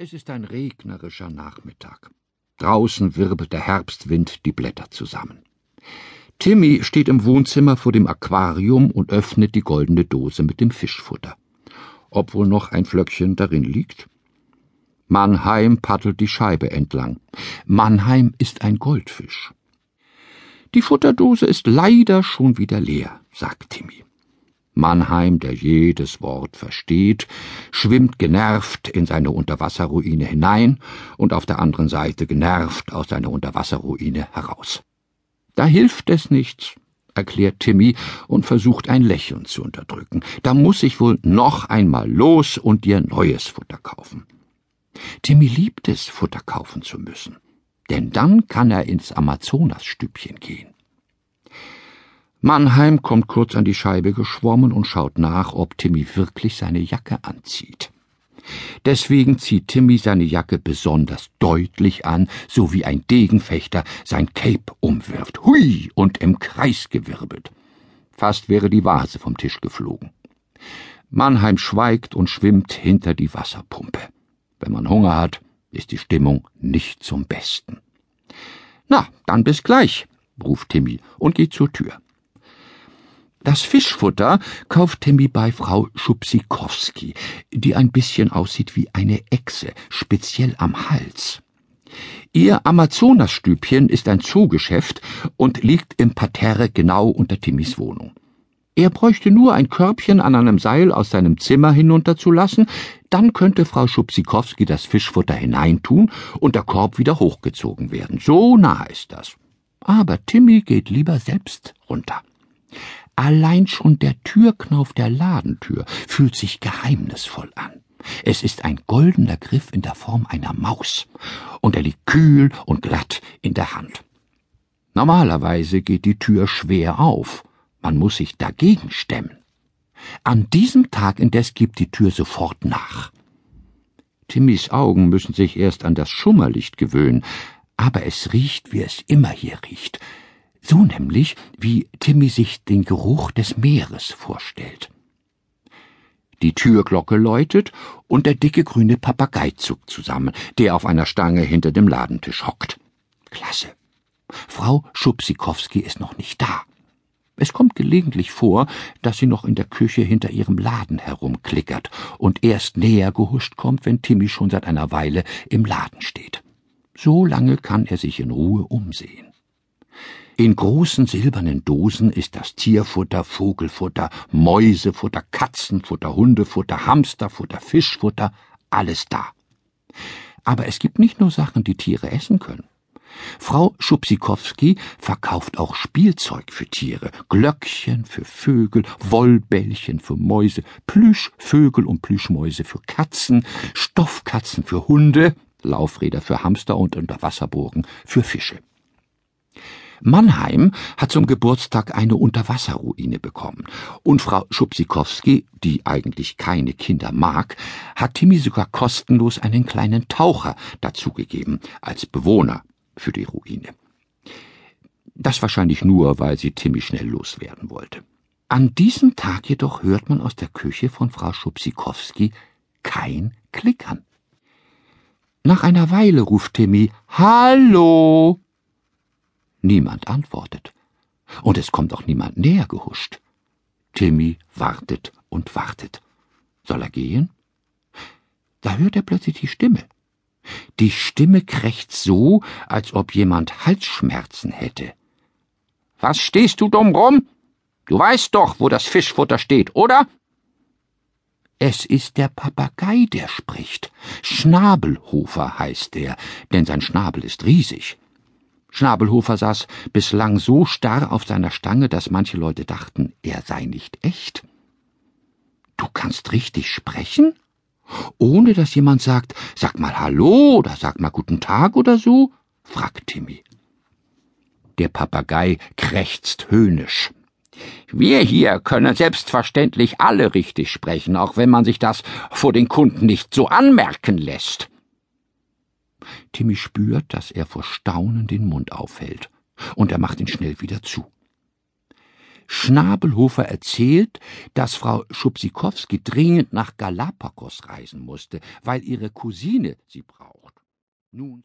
Es ist ein regnerischer Nachmittag. Draußen wirbelt der Herbstwind die Blätter zusammen. Timmy steht im Wohnzimmer vor dem Aquarium und öffnet die goldene Dose mit dem Fischfutter. Ob wohl noch ein Flöckchen darin liegt? Mannheim paddelt die Scheibe entlang. Mannheim ist ein Goldfisch. Die Futterdose ist leider schon wieder leer, sagt Timmy. Mannheim, der jedes Wort versteht, schwimmt genervt in seine Unterwasserruine hinein und auf der anderen Seite genervt aus seiner Unterwasserruine heraus. Da hilft es nichts, erklärt Timmy und versucht ein Lächeln zu unterdrücken. Da muss ich wohl noch einmal los und dir neues Futter kaufen. Timmy liebt es, Futter kaufen zu müssen, denn dann kann er ins Amazonasstübchen gehen. Mannheim kommt kurz an die Scheibe geschwommen und schaut nach, ob Timmy wirklich seine Jacke anzieht. Deswegen zieht Timmy seine Jacke besonders deutlich an, so wie ein Degenfechter sein Cape umwirft. Hui! und im Kreis gewirbelt. Fast wäre die Vase vom Tisch geflogen. Mannheim schweigt und schwimmt hinter die Wasserpumpe. Wenn man Hunger hat, ist die Stimmung nicht zum Besten. Na, dann bis gleich, ruft Timmy und geht zur Tür. Das Fischfutter kauft Timmy bei Frau Schupsikowski, die ein bisschen aussieht wie eine Echse, speziell am Hals. Ihr Amazonasstübchen ist ein Zoogeschäft und liegt im Parterre genau unter Timmys Wohnung. Er bräuchte nur ein Körbchen an einem Seil aus seinem Zimmer hinunterzulassen, dann könnte Frau Schupsikowski das Fischfutter hineintun und der Korb wieder hochgezogen werden. So nah ist das. Aber Timmy geht lieber selbst runter. Allein schon der Türknauf der Ladentür fühlt sich geheimnisvoll an. Es ist ein goldener Griff in der Form einer Maus, und er liegt kühl und glatt in der Hand. Normalerweise geht die Tür schwer auf, man muss sich dagegen stemmen. An diesem Tag indes gibt die Tür sofort nach. Timmys Augen müssen sich erst an das Schummerlicht gewöhnen, aber es riecht, wie es immer hier riecht, so nämlich, wie Timmy sich den Geruch des Meeres vorstellt. Die Türglocke läutet und der dicke grüne Papagei zuckt zusammen, der auf einer Stange hinter dem Ladentisch hockt. Klasse. Frau Schupsikowski ist noch nicht da. Es kommt gelegentlich vor, dass sie noch in der Küche hinter ihrem Laden herumklickert und erst näher gehuscht kommt, wenn Timmy schon seit einer Weile im Laden steht. So lange kann er sich in Ruhe umsehen. In großen silbernen Dosen ist das Tierfutter, Vogelfutter, Mäusefutter, Katzenfutter, Hundefutter, Hamsterfutter, Fischfutter, alles da. Aber es gibt nicht nur Sachen, die Tiere essen können. Frau Schupsikowski verkauft auch Spielzeug für Tiere, Glöckchen für Vögel, Wollbällchen für Mäuse, Plüschvögel und Plüschmäuse für Katzen, Stoffkatzen für Hunde, Laufräder für Hamster und Unterwasserburgen für Fische. Mannheim hat zum Geburtstag eine Unterwasserruine bekommen. Und Frau Schupsikowski, die eigentlich keine Kinder mag, hat Timmy sogar kostenlos einen kleinen Taucher dazugegeben, als Bewohner für die Ruine. Das wahrscheinlich nur, weil sie Timmy schnell loswerden wollte. An diesem Tag jedoch hört man aus der Küche von Frau Schupsikowski kein Klickern. Nach einer Weile ruft Timmy Hallo. Niemand antwortet. Und es kommt auch niemand näher gehuscht. Timmy wartet und wartet. Soll er gehen? Da hört er plötzlich die Stimme. Die Stimme krächzt so, als ob jemand Halsschmerzen hätte. Was stehst du dumm rum? Du weißt doch, wo das Fischfutter steht, oder? Es ist der Papagei, der spricht. Schnabelhofer heißt er, denn sein Schnabel ist riesig. Schnabelhofer saß bislang so starr auf seiner Stange, dass manche Leute dachten, er sei nicht echt. Du kannst richtig sprechen? Ohne dass jemand sagt, sag mal Hallo oder sag mal Guten Tag oder so? fragt Timmy. Der Papagei krächzt höhnisch. Wir hier können selbstverständlich alle richtig sprechen, auch wenn man sich das vor den Kunden nicht so anmerken lässt. Timmy spürt, dass er vor Staunen den Mund aufhält, und er macht ihn schnell wieder zu. Schnabelhofer erzählt, dass Frau Schubsikowski dringend nach Galapagos reisen musste, weil ihre Cousine sie braucht. Nun